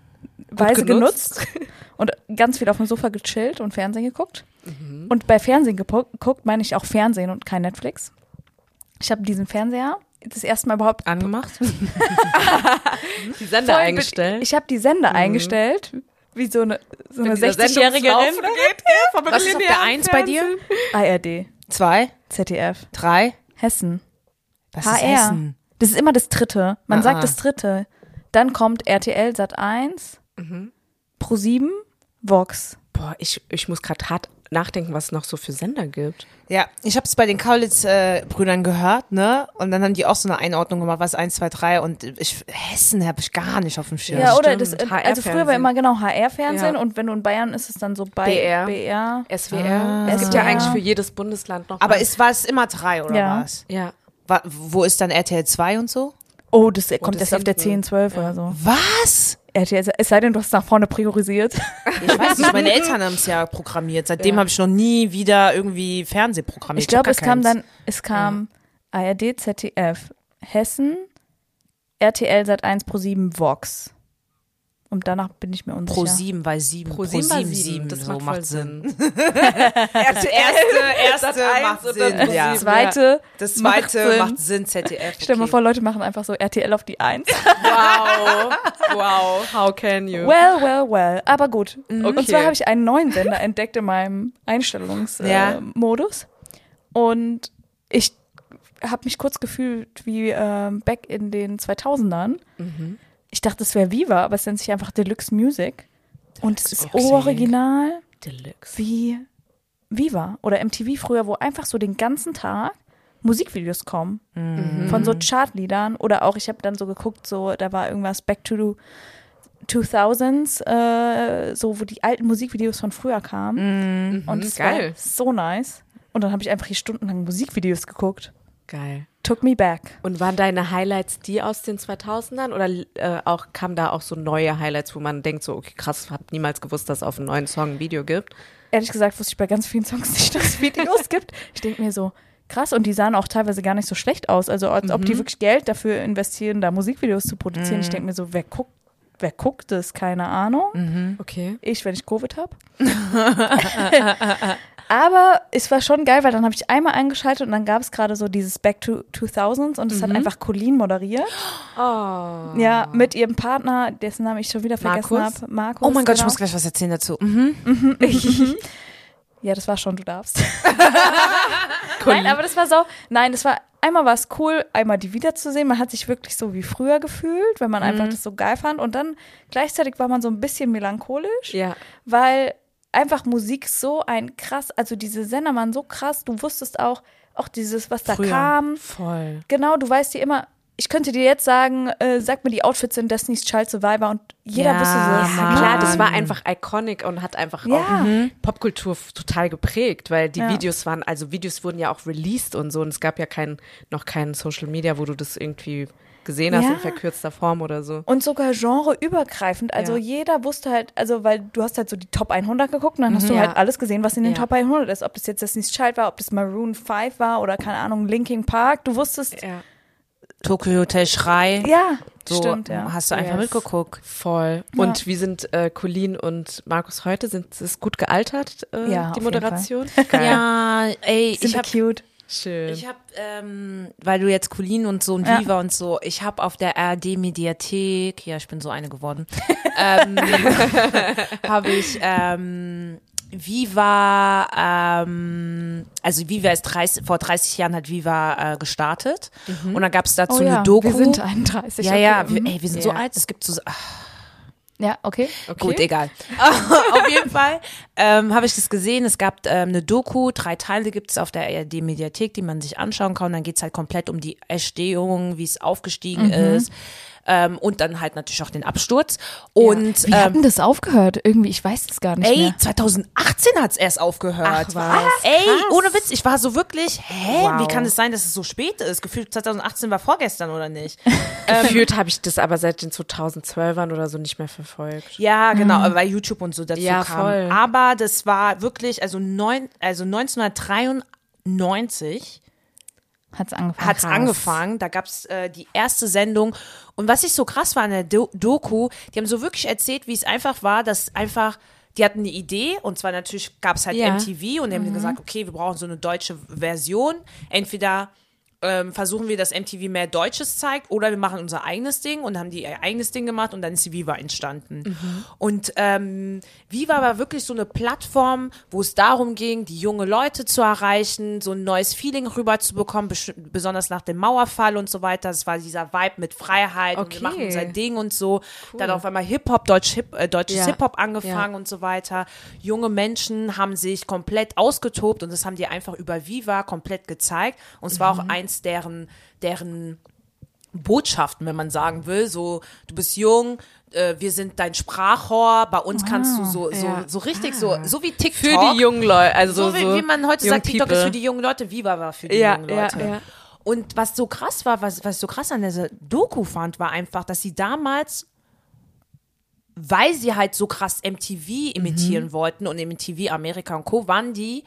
weise genutzt. genutzt. und ganz viel auf dem Sofa gechillt und Fernsehen geguckt. Mhm. Und bei Fernsehen geguckt meine ich auch Fernsehen und kein Netflix. Ich habe diesen Fernseher das erste Mal überhaupt Angemacht? Die Sender voll eingestellt. Ich habe die Sender eingestellt, wie so eine, so eine dieser 60-jährige Sendungslauf geht, gell, vom Was ist auf der linearen Eins bei dir? ARD, Zwei? ZDF, Drei? Hessen, Was HR. ist Hessen? Das ist immer das dritte. Man Ah, sagt ah. das dritte. Dann kommt RTL Sat 1, Mhm. Pro 7, Vox. Boah, ich, ich muss gerade hart nachdenken, was es noch so für Sender gibt. Ja, ich habe es bei den Kaulitz-Brüdern gehört, ne? Und dann haben die auch so eine Einordnung gemacht, was eins, zwei, drei. Und ich, Hessen habe ich gar nicht auf dem Schirm. Ja, oder das, äh, HR also früher war immer genau HR-Fernsehen Ja. und wenn du in Bayern ist es dann so bei BR. BR. SWR. Ah. Es gibt ja eigentlich für jedes Bundesland noch. Aber war es immer drei oder Ja. was? ja. Wo ist dann RTL 2 und so? Oh, das kommt das erst auf der hinten. 10, 12 oder so. Was? RTL, es sei denn, du hast nach vorne priorisiert. Ich weiß nicht, meine Eltern haben es ja programmiert. Seitdem Ja. habe ich noch nie wieder irgendwie Fernseh programmiert. Ich glaube, es kam keins. dann, es kam ARD, ZDF, Hessen, RTL Sat 1 Pro 7, Vox. Und danach bin ich mir unsicher. Pro 7, weil 7, Pro 7 7, bei 7, das so macht voll Sinn. erste, erste Sat. 1 macht und Sinn. Pro Ja. 7. Zweite, Das Macht zweite Sinn. macht Sinn, ZDF. stell dir mal vor, Leute machen einfach so RTL auf die 1. Wow. wow. How can you? Well, well, well. Aber gut. Und Okay. zwar habe ich einen neuen Sender entdeckt in meinem Einstellungsmodus. Ja. Äh, und ich habe mich kurz gefühlt wie ähm, back in den 2000ern. Mhm. Ich dachte, es wäre Viva, aber es nennt sich einfach Deluxe Music. Und es ist original Deluxe. wie Viva oder MTV früher, wo einfach so den ganzen Tag Musikvideos kommen. Mhm. Von so Chartliedern oder auch, ich habe dann so geguckt, so, da war irgendwas Back to 2000s, äh, so wo die alten Musikvideos von früher kamen. Mhm, Und es geil. war so nice. Und dann habe ich einfach hier stundenlang Musikvideos geguckt. Geil. Took me back. Und waren deine Highlights die aus den 2000ern oder äh, auch kamen da auch so neue Highlights, wo man denkt so, okay, krass, hab niemals gewusst, dass es auf einen neuen Song ein Video gibt? Ehrlich gesagt wusste ich bei ganz vielen Songs nicht, dass es Videos gibt. Ich denke mir so, krass, und die sahen auch teilweise gar nicht so schlecht aus. Also als ob die wirklich Geld dafür investieren, da Musikvideos zu produzieren. Ich denke mir so, wer guckt, wer guckt das? Keine Ahnung. Okay. Ich, wenn ich Covid habe. Aber es war schon geil, weil dann habe ich einmal eingeschaltet und dann gab es gerade so dieses Back to 2000s und es hat einfach Colleen moderiert. Oh. Ja, mit ihrem Partner, dessen Namen ich schon wieder vergessen habe. Markus. Oh mein Gott, ich genau. muss gleich was erzählen dazu. Mhm. Ja, das war schon, du darfst. Nein, aber das war so, nein, das war, einmal war es cool, einmal die wiederzusehen. Man hat sich wirklich so wie früher gefühlt, wenn man einfach das so geil fand. Und dann gleichzeitig war man so ein bisschen melancholisch, Ja. weil einfach Musik so ein krass, also diese Sender waren so krass, du wusstest auch, auch dieses, was da Früher. kam. Voll. Genau, du weißt dir immer, ich könnte dir jetzt sagen, äh, sag mir die Outfits in Destiny's Child Survivor und jeder Ja, wusste so, Ja, klar, das war einfach iconic und hat einfach Ja. auch Popkultur f- total geprägt, weil die Ja. Videos waren, also Videos wurden ja auch released und so und es gab ja kein, noch kein Social Media, wo du das irgendwie gesehen hast Ja. in verkürzter Form oder so. Und sogar genreübergreifend. Also Ja. jeder wusste halt, also weil du hast halt so die Top 100 geguckt und dann hast du Ja. halt alles gesehen, was in den Ja. Top 100 ist. Ob das jetzt Destiny's Child war, ob das Maroon 5 war oder keine Ahnung, Linkin Park. Du wusstest, ja, Ja. Tokyo Hotel Schrei. so stimmt, ja. hast du einfach Yes. mitgeguckt. Voll. Und wie sind äh, Colleen und Markus heute? Sind es gut gealtert, äh, Ja, die Moderation? Ja, ey, Sind ich hab, cute. Schön. ich hab, ähm, weil du jetzt Colin und so und Ja. Viva und so, ich hab auf der ARD Mediathek, ja, ich bin so eine geworden, ähm, habe ich ähm, Viva, ähm, also Viva ist 30, vor 30 Jahren hat Viva äh, gestartet und dann gab es dazu Oh ja, eine Doku. wir sind 31. ja, okay. ja, wir, mhm. ey, wir sind so Ja. alt, es gibt so, ach, Ja, okay. okay. Gut, egal. auf jeden Fall ähm, habe ich das gesehen. Es gab ähm, eine Doku, drei Teile gibt es auf der ARD-Mediathek, die man sich anschauen kann. Und dann geht es halt komplett um die Erstehung, wie es aufgestiegen ist. Ähm, und dann halt natürlich auch den Absturz. Und Wie ähm, hatten das aufgehört? Irgendwie, ich weiß es gar nicht Ey, mehr. 2018 hat's erst aufgehört. Ach, was? Ey, ohne Witz, ich war so wirklich, hä, Wow. wie kann es sein, dass es so spät ist? Gefühlt 2018 war vorgestern oder nicht? Gefühlt habe ich das aber seit den 2012ern oder so nicht mehr verfolgt. Ja, genau, aber weil YouTube und so dazu Ja, kam. voll. Aber das war wirklich, also, neun, also 1993 Hat's angefangen. hat's angefangen. Da gab's äh, die erste Sendung. Und was ich so krass war in der Do Doku, die haben so wirklich erzählt, wie es einfach war, dass einfach die hatten eine Idee und zwar natürlich gab's halt Ja. MTV und die haben gesagt, okay, wir brauchen so eine deutsche Version. Entweder ähm, versuchen wir, dass MTV mehr Deutsches zeigt oder wir machen unser eigenes Ding und haben die ihr eigenes Ding gemacht und dann ist die Viva entstanden. Und ähm, Viva war wirklich so eine Plattform, wo es darum ging, die junge Leute zu erreichen, so ein neues Feeling rüberzubekommen, besonders nach dem Mauerfall und so weiter. Es war dieser Vibe mit Freiheit und wir Okay. machen unser Ding und so. Dann auf einmal Hip-Hop, Deutsch Hip, äh, deutsches Ja. Hip-Hop angefangen und so weiter. Junge Menschen haben sich komplett ausgetobt und das haben die einfach über Viva komplett gezeigt. Und es war Mhm. auch eins deren, deren Botschaften, wenn man sagen will. So, du bist jung, äh, wir sind dein Sprachrohr, bei uns kannst du so, so, Ja. so richtig so, so wie TikTok. Für die jungen Leute, also so, wie, wie man heute sagt, TikTok people. ist für die jungen Leute, Viva war für die Ja, jungen Leute. ja. Und was so krass war, was, was ich so krass an dieser Doku fand, war einfach, dass sie damals, weil sie halt so krass MTV imitieren wollten und MTV Amerika und Co., waren die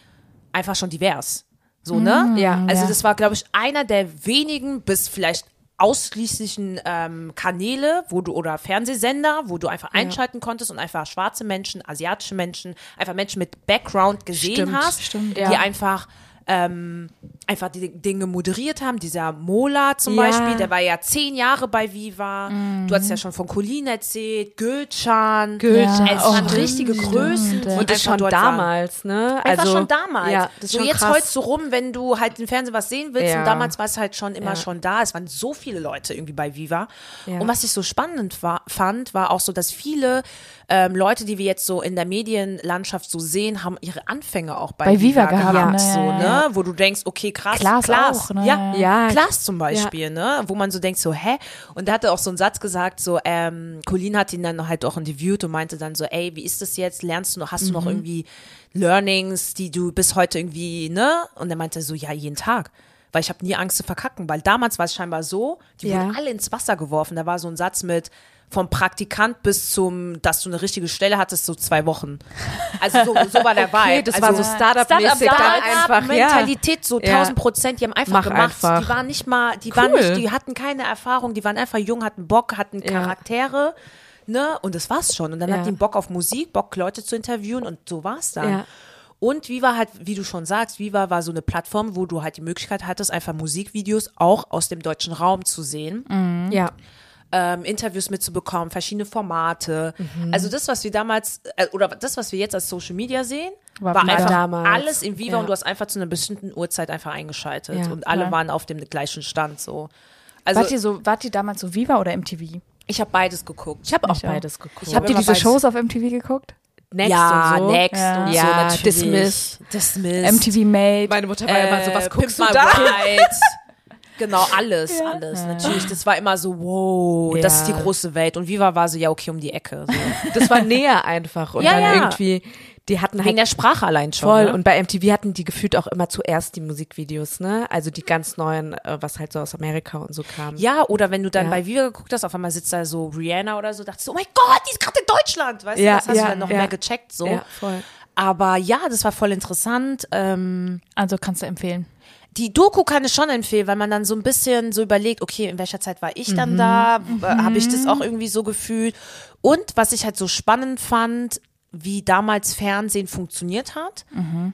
einfach schon divers. So, ne? Ja. Also Ja. das war, glaube ich, einer der wenigen bis vielleicht ausschließlichen ähm, Kanäle, wo du oder Fernsehsender, wo du einfach einschalten konntest und einfach schwarze Menschen, asiatische Menschen, einfach Menschen mit Background gesehen Stimmt, hast, stimmt, die ja. einfach ähm, einfach die Dinge moderiert haben. Dieser Mola zum Ja. Beispiel, der war ja zehn Jahre bei Viva. Du hast ja schon von Colin erzählt, Gülcan. Gülcan. Es Oh, waren richtige Größen. die Und das schon dort waren. damals, ne? Einfach also, schon damals. Ja, das ist so schon jetzt krass. heute so rum, wenn du halt im Fernsehen was sehen willst. Ja. Und damals war es halt schon immer Ja. schon da. Es waren so viele Leute irgendwie bei Viva. Ja. Und was ich so spannend war, fand, war auch so, dass viele ähm, Leute, die wir jetzt so in der Medienlandschaft so sehen, haben ihre Anfänge auch bei, Bei Viva gehabt. gehabt, ne? so, Ja, ne? Ja. Wo du denkst, okay, krass, Klaas Klaas. auch, ne? Ja, Ja. Klaas zum Beispiel, ne? Wo man so denkt, so, hä? Und der hatte auch so einen Satz gesagt, so, ähm, Colin hat ihn dann halt auch interviewt und meinte dann so, ey, wie ist das jetzt? Lernst du noch, hast du noch Mhm. irgendwie Learnings, die du bis heute irgendwie, ne? Und er meinte so, ja, jeden Tag. Weil ich habe nie Angst zu verkacken, weil damals war es scheinbar so, die Ja. wurden alle ins Wasser geworfen. Da war so ein Satz mit vom Praktikant bis zum, dass du eine richtige Stelle hattest, so zwei Wochen. Also so, so war der Vibe. Okay, das also, war so Startup-mäßig dann einfach, ja. Mentalität, so Ja. 1000 Prozent, die haben einfach Mach gemacht. einfach. Die waren nicht mal, die Cool. waren nicht, die hatten keine Erfahrung, die waren einfach jung, hatten Bock, hatten Ja. Charaktere, ne? Und das war's schon. Und dann Ja. hatten die Bock auf Musik, Bock Leute zu interviewen und so war's dann. Ja. Und Viva halt, wie du schon sagst, Viva war so eine Plattform, wo du halt die Möglichkeit hattest, einfach Musikvideos auch aus dem deutschen Raum zu sehen Ja. Ähm, Interviews mitzubekommen, verschiedene Formate. Mhm. Also das, was wir damals, äh, oder das, was wir jetzt als Social Media sehen, War war, einfach damals. alles in Viva Ja. und du hast einfach zu einer bestimmten Uhrzeit einfach eingeschaltet Ja, und alle klar. waren auf dem gleichen Stand so. Also wart ihr so, wart ihr damals so Viva oder MTV? ich habe beides geguckt. Ich habe auch Ich auch. beides geguckt. Habt ihr diese beides. Shows auf MTV geguckt? Next ja, und so. Next Ja. und Ja, so natürlich. Dismiss. Dismiss. MTV Made. Meine Mutter war immer so, was Äh, guckst Pimp du da? Genau, alles, alles. Natürlich, das war immer so, wow, das ist die Ja. große Welt. Und Viva war so, ja, okay, um die Ecke. So. Das war näher einfach. Und Ja, dann ja. irgendwie, die hatten Wegen halt der Sprache allein schon. voll. Ne? Und bei MTV hatten die gefühlt auch immer zuerst die Musikvideos, ne? Also die ganz neuen, äh, was halt so aus Amerika und so kam. Ja, oder wenn du dann Ja. bei Viva geguckt hast, auf einmal sitzt da so Rihanna oder so, dachtest du, oh mein Gott, die ist gerade in Deutschland, weißt Ja, du, das hast ja, du dann noch ja. mehr gecheckt, so. Ja, voll. Aber ja, das war voll interessant. Ähm, Also kannst du empfehlen. Die Doku kann ich schon empfehlen, weil man dann so ein bisschen so überlegt, okay, in welcher Zeit war ich dann da? Äh, Habe ich das auch irgendwie so gefühlt? Und was ich halt so spannend fand, wie damals Fernsehen funktioniert hat,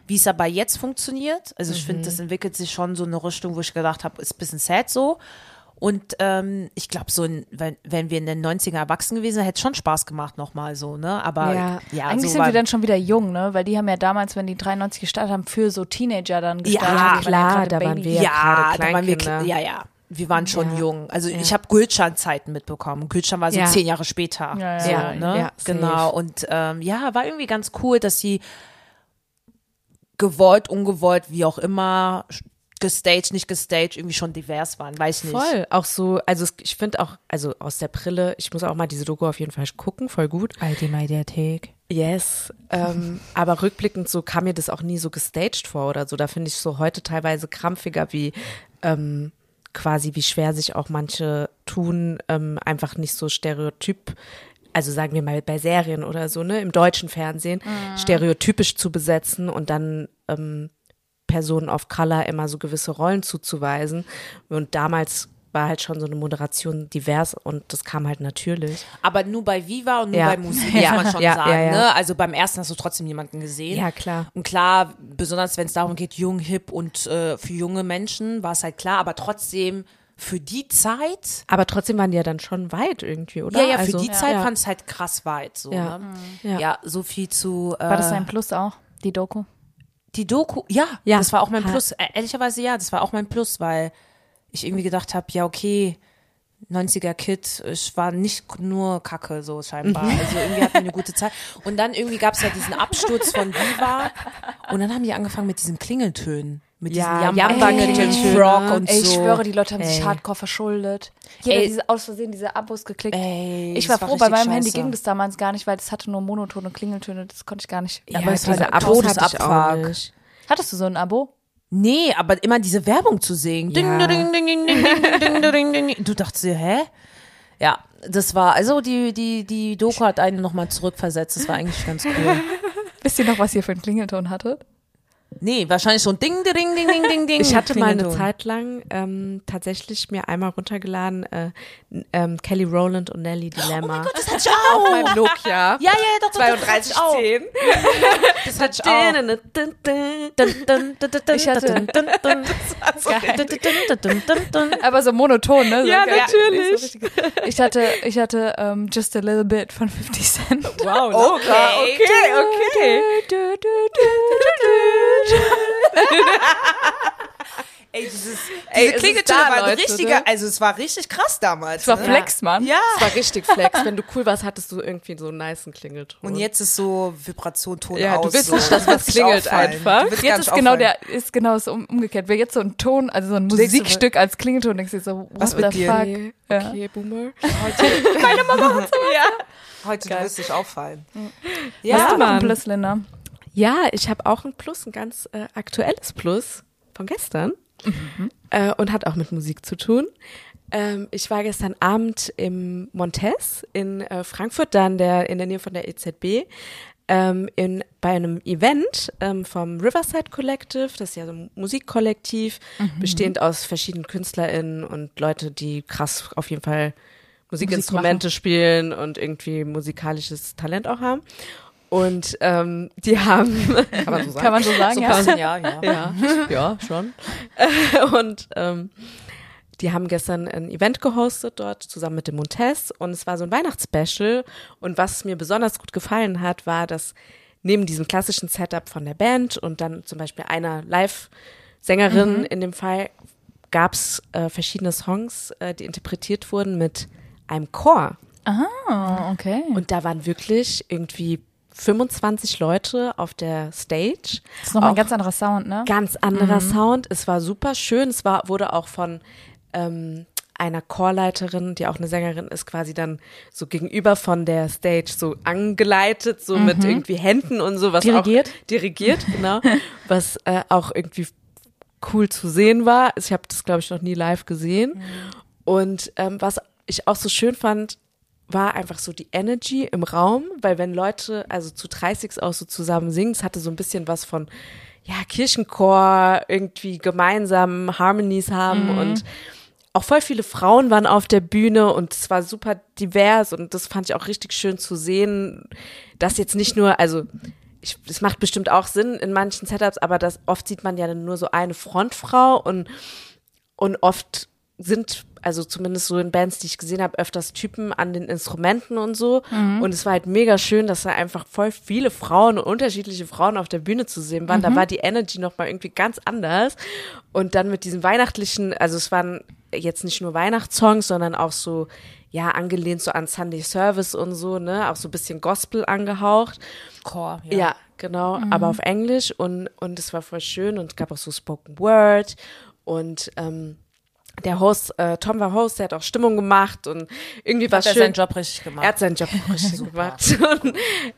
wie es aber jetzt funktioniert. Also ich finde, das entwickelt sich schon so eine Richtung, wo ich gedacht habe, ist ein bisschen sad so. Und ähm, ich glaube, so in, wenn, wenn wir in den 90ern erwachsen gewesen wären, hätte es schon Spaß gemacht nochmal so, ne? Aber Ja. ja, Eigentlich so sind wir dann schon wieder jung, ne? Weil die haben ja damals, wenn die 93 gestartet haben, für so Teenager dann gestartet. Ja, klar, da waren wir- ja, gerade da waren wir, ja, ja. Wir waren schon Ja. jung. Also Ja. ich habe Gülcan-Zeiten mitbekommen. Gülcan war so Ja. zehn Jahre später. Ja, ja. so, Ja, ne? ja, safe. genau. Und ähm, ja, war irgendwie ganz cool, dass sie gewollt, ungewollt, wie auch immer, gestaged, nicht gestaged, irgendwie schon divers waren. Weiß nicht. Voll. Auch so, also ich finde auch, also aus der Brille, ich muss auch mal diese Doku auf jeden Fall gucken, voll gut. Alte Mediathek. Yes. Ähm, aber rückblickend so kam mir das auch nie so gestaged vor oder so. Da finde ich so heute teilweise krampfiger, wie ähm, quasi, wie schwer sich auch manche tun, ähm, einfach nicht so stereotyp, also sagen wir mal bei Serien oder so, ne, im deutschen Fernsehen, stereotypisch zu besetzen und dann ähm, Personen of Color immer so gewisse Rollen zuzuweisen. Und damals war halt schon so eine Moderation divers und das kam halt natürlich. Aber nur bei Viva und nur Ja. bei Musik, Ja. muss man schon Ja, sagen. ja, ja. Ne? Also beim ersten hast du trotzdem jemanden gesehen. Ja, klar. Und klar, besonders wenn es darum geht, jung, hip und äh, für junge Menschen, war es halt klar, aber trotzdem für die Zeit, Aber trotzdem waren die ja dann schon weit irgendwie, oder? ja, ja, für Also, die Zeit ja. fand es halt krass weit. So, Ja. ne? Ja. ja. so viel zu. Äh, War das ein Plus auch, die Doku? Die Doku, ja, Ja. das war auch mein. Plus. Äh, ehrlicherweise ja, das war auch mein Plus, weil ich irgendwie gedacht habe, ja, okay, 90er Kid, ich war nicht nur Kacke, so scheinbar. Mhm. Also irgendwie hatten wir eine gute Zeit. Und dann irgendwie gab es ja diesen Absturz von Viva. Und dann haben die angefangen mit diesen Klingeltönen. Mit ja, diesem Jamba Frog und ey, so. Ich schwöre, die Leute haben ey. sich hardcore verschuldet. Jeder ey. hat aus Versehen diese Abos geklickt. Ey, ich war froh, bei meinem scheiße. Handy ging das damals gar nicht, weil es hatte nur monotone Klingeltöne, das konnte ich gar nicht. Ja, aber es war eine Todesabfrage. Hattest du so ein Abo? Nee, aber immer diese Werbung zu sehen. Du dachtest dir, hä? Ja, das war, also die, die, die Doku hat einen nochmal zurückversetzt. Das war eigentlich ganz cool. Wisst ihr noch, was ihr für einen Klingelton hattet? Nee, wahrscheinlich schon Ding, Ding, Ding, Ding, Ding, Ding. Ich hatte mal eine. Zeit lang ähm, tatsächlich mir einmal runtergeladen äh, ähm, Kelly Rowland und Nelly Dilemma. Oh Das hatte ich auch. auf meinem Nokia. Ja, ja, doch, doch, doch, das hatte ich auch. 3210. Das hatte ich auch. Ich hatte- dun, dun, dun. Aber so monoton, ne? So Ja, geil. natürlich. So. Ich hatte, ich hatte ähm, Just a Little Bit von 50 Cent. Wow, Okay, okay, okay. Ey, dieses, Ey, diese es Klingeltöne da, waren Leute, richtiger, ne? also es war richtig krass damals. Das war ne? Flex, Mann. Ja. Es war richtig flex. Wenn du cool warst, hattest du irgendwie so einen nicen Klingelton. Und jetzt ist so Vibration, Ton Ja, du aus. willst so. nicht, dass was klingelt auffallen. einfach. Du Jetzt ist genau auffallen. der, ist genau so um, umgekehrt. Wer jetzt so ein Ton, also so ein du, Musikstück als Klingelton, denkst du dir so, what Was the mit dir? fuck? Okay, Ja. okay, Boomer. Meine Mama hat so. Ja. Heute du wirst dich auffallen. Hast Ja, du noch ein Mann. Ja, ich habe auch ein Plus, ein ganz äh, aktuelles Plus von gestern äh, und hat auch mit Musik zu tun. Ähm, ich war gestern Abend im Montes in äh, Frankfurt, dann der in der Nähe von der EZB, ähm, in, bei einem Event ähm, vom Riverside Collective. Das ist ja so ein Musikkollektiv, bestehend aus verschiedenen KünstlerInnen und Leute, die krass auf jeden Fall Musikinstrumente spielen und irgendwie musikalisches Talent auch haben. Und ähm, die haben, kann man so sagen, Kann man so sagen, So ja. passen, ja, ja. ja, ja, schon. und ähm, die haben gestern ein Event gehostet dort zusammen mit dem Montes und es war so ein Weihnachtsspecial. Und was mir besonders gut gefallen hat, war, dass neben diesem klassischen Setup von der Band und dann zum Beispiel einer Live-Sängerin in dem Fall gab es äh, verschiedene Songs, äh, die interpretiert wurden mit einem Chor. Ah, okay. Und da waren wirklich irgendwie 25 Leute auf der Stage. das ist nochmal ein ganz anderer Sound, ne? Ganz anderer Sound. Es war super schön. Es war, wurde auch von ähm, einer Chorleiterin, die auch eine Sängerin ist, quasi dann so gegenüber von der Stage so angeleitet, so mit irgendwie Händen und so. Was Dirigiert? Auch, dirigiert, genau. was äh, auch irgendwie cool zu sehen war. Ich habe das, glaube ich, noch nie live gesehen. Und ähm, was ich auch so schön fand, war einfach so die Energy im Raum, weil wenn Leute, also zu 30 auch so zusammen singen, es hatte so ein bisschen was von, ja, Kirchenchor, irgendwie gemeinsam Harmonies haben und auch voll viele Frauen waren auf der Bühne und es war super divers und das fand ich auch richtig schön zu sehen, dass jetzt nicht nur, also ich, es macht bestimmt auch Sinn in manchen Setups, aber das oft sieht man ja dann nur so eine Frontfrau und und oft sind, also zumindest so in Bands, die ich gesehen habe, öfters Typen an den Instrumenten und so. Und es war halt mega schön, dass da einfach voll viele Frauen, unterschiedliche Frauen auf der Bühne zu sehen waren. Da war die Energy nochmal irgendwie ganz anders. Und dann mit diesem weihnachtlichen, also es waren jetzt nicht nur Weihnachtssongs, sondern auch so, ja, angelehnt so an Sunday Service und so, ne, auch so ein bisschen Gospel angehaucht. Chor, Ja, genau, aber auf Englisch und, und es war voll schön und es gab auch so Spoken Word und ähm, der Host, äh, Tom war Host, der hat auch Stimmung gemacht und irgendwie war Hat er schön. seinen Job richtig gemacht. Er hat seinen Job richtig gemacht. Und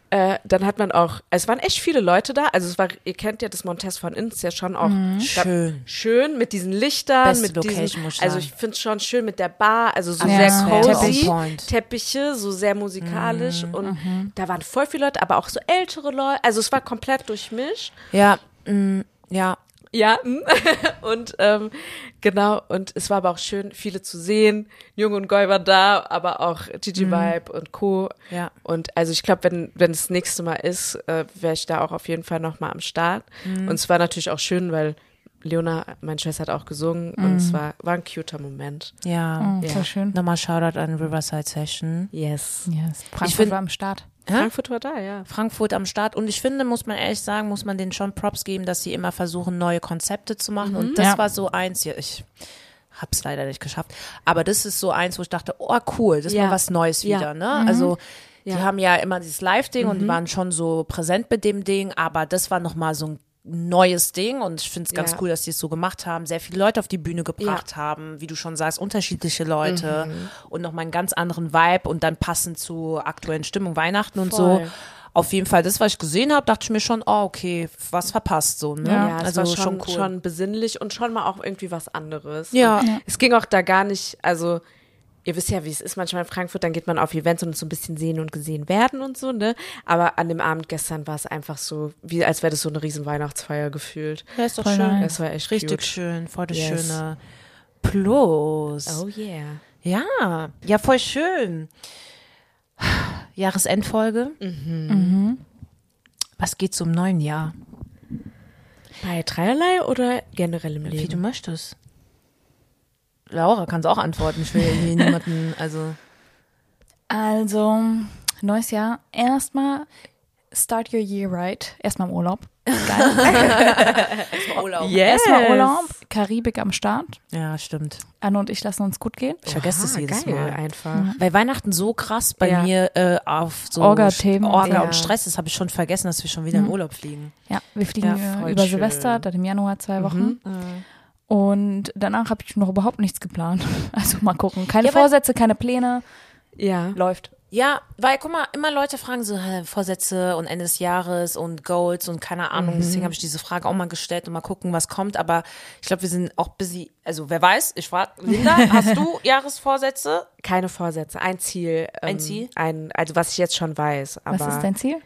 äh, dann hat man auch, es waren echt viele Leute da. Also es war, ihr kennt ja das Montes von innen, ist ja schon auch Schön. schön mit diesen Lichtern, Beste mit Location, diesen, ich also ich finde es schon schön mit der Bar, also so Ja. sehr cozy. Teppiche, so sehr musikalisch Mhm. und da waren voll viele Leute, aber auch so ältere Leute, also es war komplett durchmischt. Ja, mm, ja. Ja, mm. und ähm, genau, und es war aber auch schön, viele zu sehen. Jung und Goy war da, aber auch Gigi Vibe und Co. Ja. Und also ich glaube, wenn wenn es das nächste Mal ist, äh, wäre ich da auch auf jeden Fall nochmal am Start. Und es war natürlich auch schön, weil Leona, meine Schwester, hat auch gesungen und es war, war ein cuter Moment. Ja. Oh, voll schön. Nochmal Shoutout an Riverside Session. Yes. Yes. Frankfurt find- war am Start. Frankfurt war da, ja. Frankfurt am Start. Und ich finde, muss man ehrlich sagen, muss man denen schon Props geben, dass sie immer versuchen, neue Konzepte zu machen. Und das Ja. war so eins, ja, ich hab's leider nicht geschafft. Aber das ist so eins, wo ich dachte, oh cool, das ist Ja. mal was Neues Ja. wieder, ne? Also, die Ja. haben ja immer dieses Live-Ding und die waren schon so präsent mit dem Ding, aber das war nochmal so ein neues Ding und ich finde es ganz Ja. cool, dass die es so gemacht haben, sehr viele Leute auf die Bühne gebracht haben, wie du schon sagst, unterschiedliche Leute und nochmal einen ganz anderen Vibe und dann passend zu aktuellen Stimmung, Weihnachten und so. Voll. Auf jeden Fall, das, was ich gesehen habe, dachte ich mir schon, oh, okay, was verpasst so, ne? Ja, es also war schon, cool. schon besinnlich und schon mal auch irgendwie was anderes. Ja. Und Es ging auch da gar nicht, also ihr wisst ja, wie es ist manchmal in Frankfurt, dann geht man auf Events und so ein bisschen sehen und gesehen werden und so, ne? Aber an dem Abend gestern war es einfach so, wie als wäre das so eine riesen Weihnachtsfeier gefühlt. Ja, ist doch Voll schön. nice. Das war echt Richtig cute. schön, voll das Yes. schöne Plus. Oh yeah. Ja, ja, voll schön. Jahresendfolge. Mhm. Was geht zum neuen Jahr? Bei dreierlei oder generell im Wie du Leben? möchtest. Laura kann es auch antworten. Ich will hier niemanden, also. Also, neues Jahr. Erstmal start your year right. Erstmal im Urlaub. Geil. Urlaub. Yes. Erstmal Urlaub. Karibik am Start. Ja, stimmt. Anne und ich lassen uns gut gehen. Ich vergesse das jedes geil, Mal. einfach. Weil Weihnachten so krass bei Ja. mir äh, auf so Orga-Themen. Orga Ja. und Stress ist, habe ich schon vergessen, dass wir schon wieder in Urlaub fliegen. Ja, wir fliegen Ja, äh, über schön. Silvester, dann im Januar zwei Wochen. Mhm. Und danach habe ich noch überhaupt nichts geplant. Also mal gucken. Keine Ja, Vorsätze, keine Pläne. Ja. Läuft. Ja, weil guck mal, immer Leute fragen so Vorsätze und Ende des Jahres und Goals und keine Ahnung. Deswegen habe ich diese Frage auch mal gestellt und mal gucken, was kommt. Aber ich glaube, wir sind auch busy. Also wer weiß, ich frage, Linda, hast du Jahresvorsätze? Keine Vorsätze, ein Ziel. Ähm, Ein Ziel? Ein, also was ich jetzt schon weiß. Aber, Was ist dein Ziel?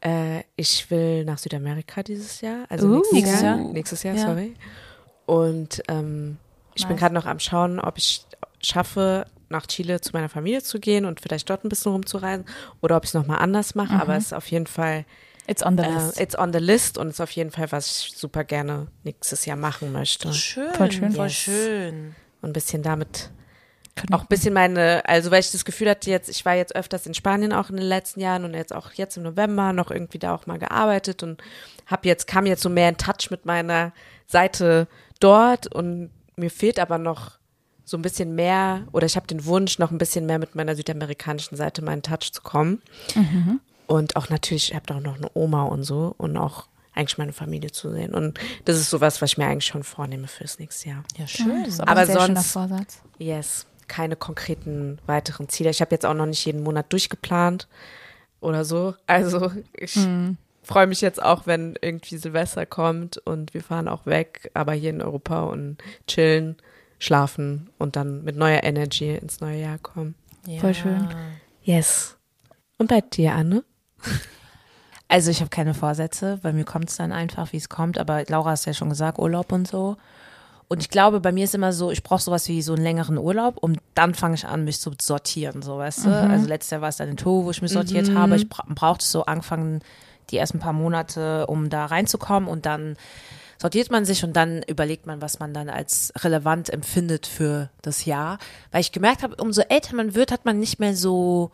Äh, ich will nach Südamerika dieses Jahr. Also Uh. nächstes. Jahr? Nächstes Jahr, Ja. sorry. Und ähm, ich bin Nice. gerade noch am Schauen, ob ich schaffe, nach Chile zu meiner Familie zu gehen und vielleicht dort ein bisschen rumzureisen oder ob ich es nochmal anders mache. Aber es ist auf jeden Fall, It's on the äh, list. it's on the list und es ist auf jeden Fall, was ich super gerne nächstes Jahr machen möchte. Schön. Voll schön. Voll Yes. schön. Und ein bisschen damit Können auch ein bisschen meine, also weil ich das Gefühl hatte jetzt, ich war jetzt öfters in Spanien auch in den letzten Jahren und jetzt auch jetzt im November noch irgendwie da auch mal gearbeitet und habe jetzt, kam jetzt so mehr in Touch mit meiner Seite dort und mir fehlt aber noch so ein bisschen mehr oder ich habe den Wunsch, noch ein bisschen mehr mit meiner südamerikanischen Seite in Touch zu kommen. Und auch natürlich, ich habe da auch noch eine Oma und so und auch eigentlich meine Familie zu sehen. Und das ist sowas, was ich mir eigentlich schon vornehme fürs nächste Jahr. Ja, schön. Das ist aber, Aber sonst- Vorsatz. Yes, keine konkreten weiteren Ziele. Ich habe jetzt auch noch nicht jeden Monat durchgeplant oder so. Also ich freue mich jetzt auch, wenn irgendwie Silvester kommt und wir fahren auch weg, aber hier in Europa und chillen, schlafen und dann mit neuer Energy ins neue Jahr kommen. Ja. Voll schön. Yes. Und bei dir, Anne? Also ich habe keine Vorsätze, bei mir kommt es dann einfach, wie es kommt. Aber Laura hast ja schon gesagt, Urlaub und so. Und ich glaube, bei mir ist immer so, ich brauche sowas wie so einen längeren Urlaub und dann fange ich an, mich zu sortieren, so weißt du. Also letztes Jahr war es dann in Togo, wo ich mich sortiert habe. Ich bra brauchte so anfangen die ersten paar Monate, um da reinzukommen und dann sortiert man sich und dann überlegt man, was man dann als relevant empfindet für das Jahr. Weil ich gemerkt habe, umso älter man wird, hat man nicht mehr so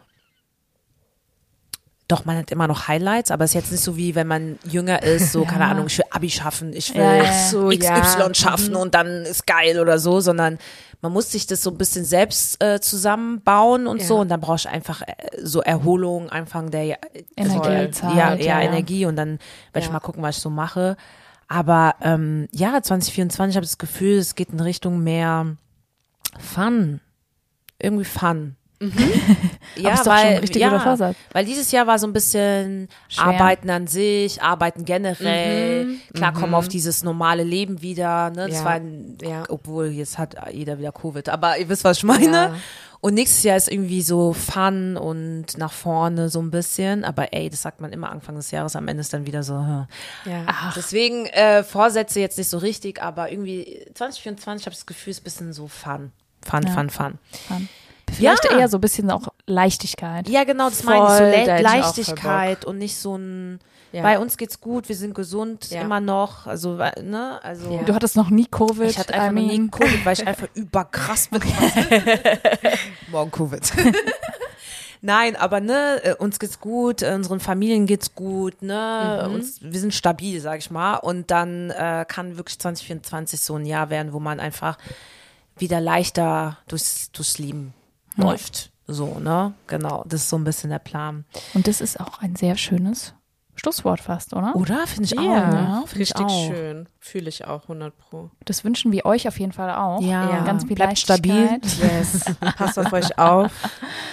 doch, man hat immer noch Highlights, aber es ist jetzt nicht so wie, wenn man jünger ist, so, keine Ahnung, ich will Abi schaffen, ich will Ja, ja. So, XY ja. schaffen und dann ist geil oder so, sondern man muss sich das so ein bisschen selbst äh, zusammenbauen und Ja. so und dann brauchst du einfach äh, so Erholung, Anfang der Ja- Energiezeit, ja, ja, ja. Energie und dann werde ich mal gucken, was ich so mache. Aber ähm, ja, 2024 habe ich das Gefühl, es geht in Richtung mehr Fun. Irgendwie Fun. Ja, Aber ist doch schon ein richtig guter Vorsatz. weil dieses Jahr war so ein bisschen Schwer. Arbeiten an sich, Arbeiten generell, klar kommen auf dieses normale Leben wieder, ne? Das Ja. war ein, Ja. obwohl jetzt hat jeder wieder Covid, aber ihr wisst, was ich meine. Ja. Und nächstes Jahr ist irgendwie so Fun und nach vorne so ein bisschen, aber ey, das sagt man immer Anfang des Jahres, am Ende ist dann wieder so. hm. Ja. Deswegen äh, Vorsätze jetzt nicht so richtig, aber irgendwie 2024 habe ich das Gefühl, ist ein bisschen so Fun. Fun, Ja. fun, fun. Vielleicht Ja. eher so ein bisschen auch Leichtigkeit. Ja, genau, das meine ich. So Voll, Le voll Leichtigkeit und nicht so ein. Ja. Bei uns geht's gut, wir sind gesund, Ja. immer noch. Also, ne? Also. Ja. Du hattest noch nie Covid. Ich hatte einfach I noch nie mean. Covid, weil ich einfach überkrass bin. Morgen Covid. Nein, aber ne, äh, uns geht's gut, äh, unseren Familien geht's gut, ne, uns, wir sind stabil, sag ich mal. Und dann äh, kann wirklich 2024 so ein Jahr werden, wo man einfach wieder leichter durchs, durchs Leben läuft. So, ne? Genau, das ist so ein bisschen der Plan. Und das ist auch ein sehr schönes Schlusswort fast, oder? Oder? Finde ich Ja, auch. Finde ich richtig auch. schön. Fühle ich auch 100 Pro. Das wünschen wir euch auf jeden Fall auch. Ja. Ja. Ganz viel Bleibt stabil. Yes. Passt auf euch auf.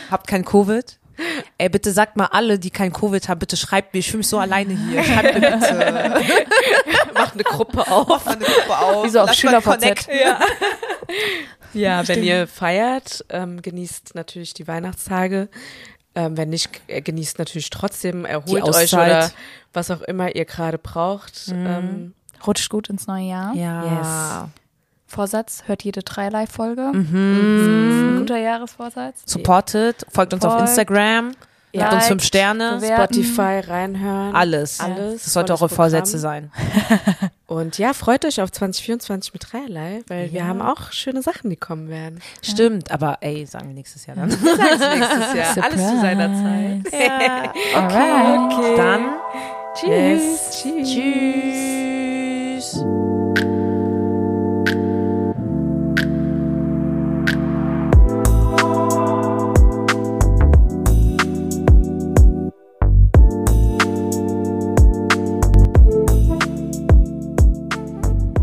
Habt kein Covid. Ey, bitte sagt mal alle, die kein Covid haben, bitte schreibt mir, ich fühle mich so alleine hier. Schreibt mir bitte. Macht eine Gruppe auf. Macht eine Gruppe auf. Wie so auf SchülerVZ. connecten. Ja. Ja, wenn ihr feiert, ähm, genießt natürlich die Weihnachtstage. Ähm, wenn nicht, äh, genießt natürlich trotzdem, erholt euch oder was auch immer ihr gerade braucht. Ähm, Rutscht gut ins neue Jahr. Ja. Vorsatz, hört jede. Das ist ein guter Jahresvorsatz. Supportet, folgt uns auf Folgt. Instagram, gebt uns fünf Sterne. bewerten. Spotify reinhören. Alles. Alles. Das sollte eure Vorsätze sein. Und ja, freut euch auf 2024 mit Dreierlei, weil ja. wir haben auch schöne Sachen, die kommen werden. Stimmt, aber ey, sagen wir nächstes Jahr dann. Sagen nächstes Jahr. Surprise. Alles zu seiner Zeit. Ja. Okay. okay. Dann. Tschüss. Yes. Tschüss. Tschüss.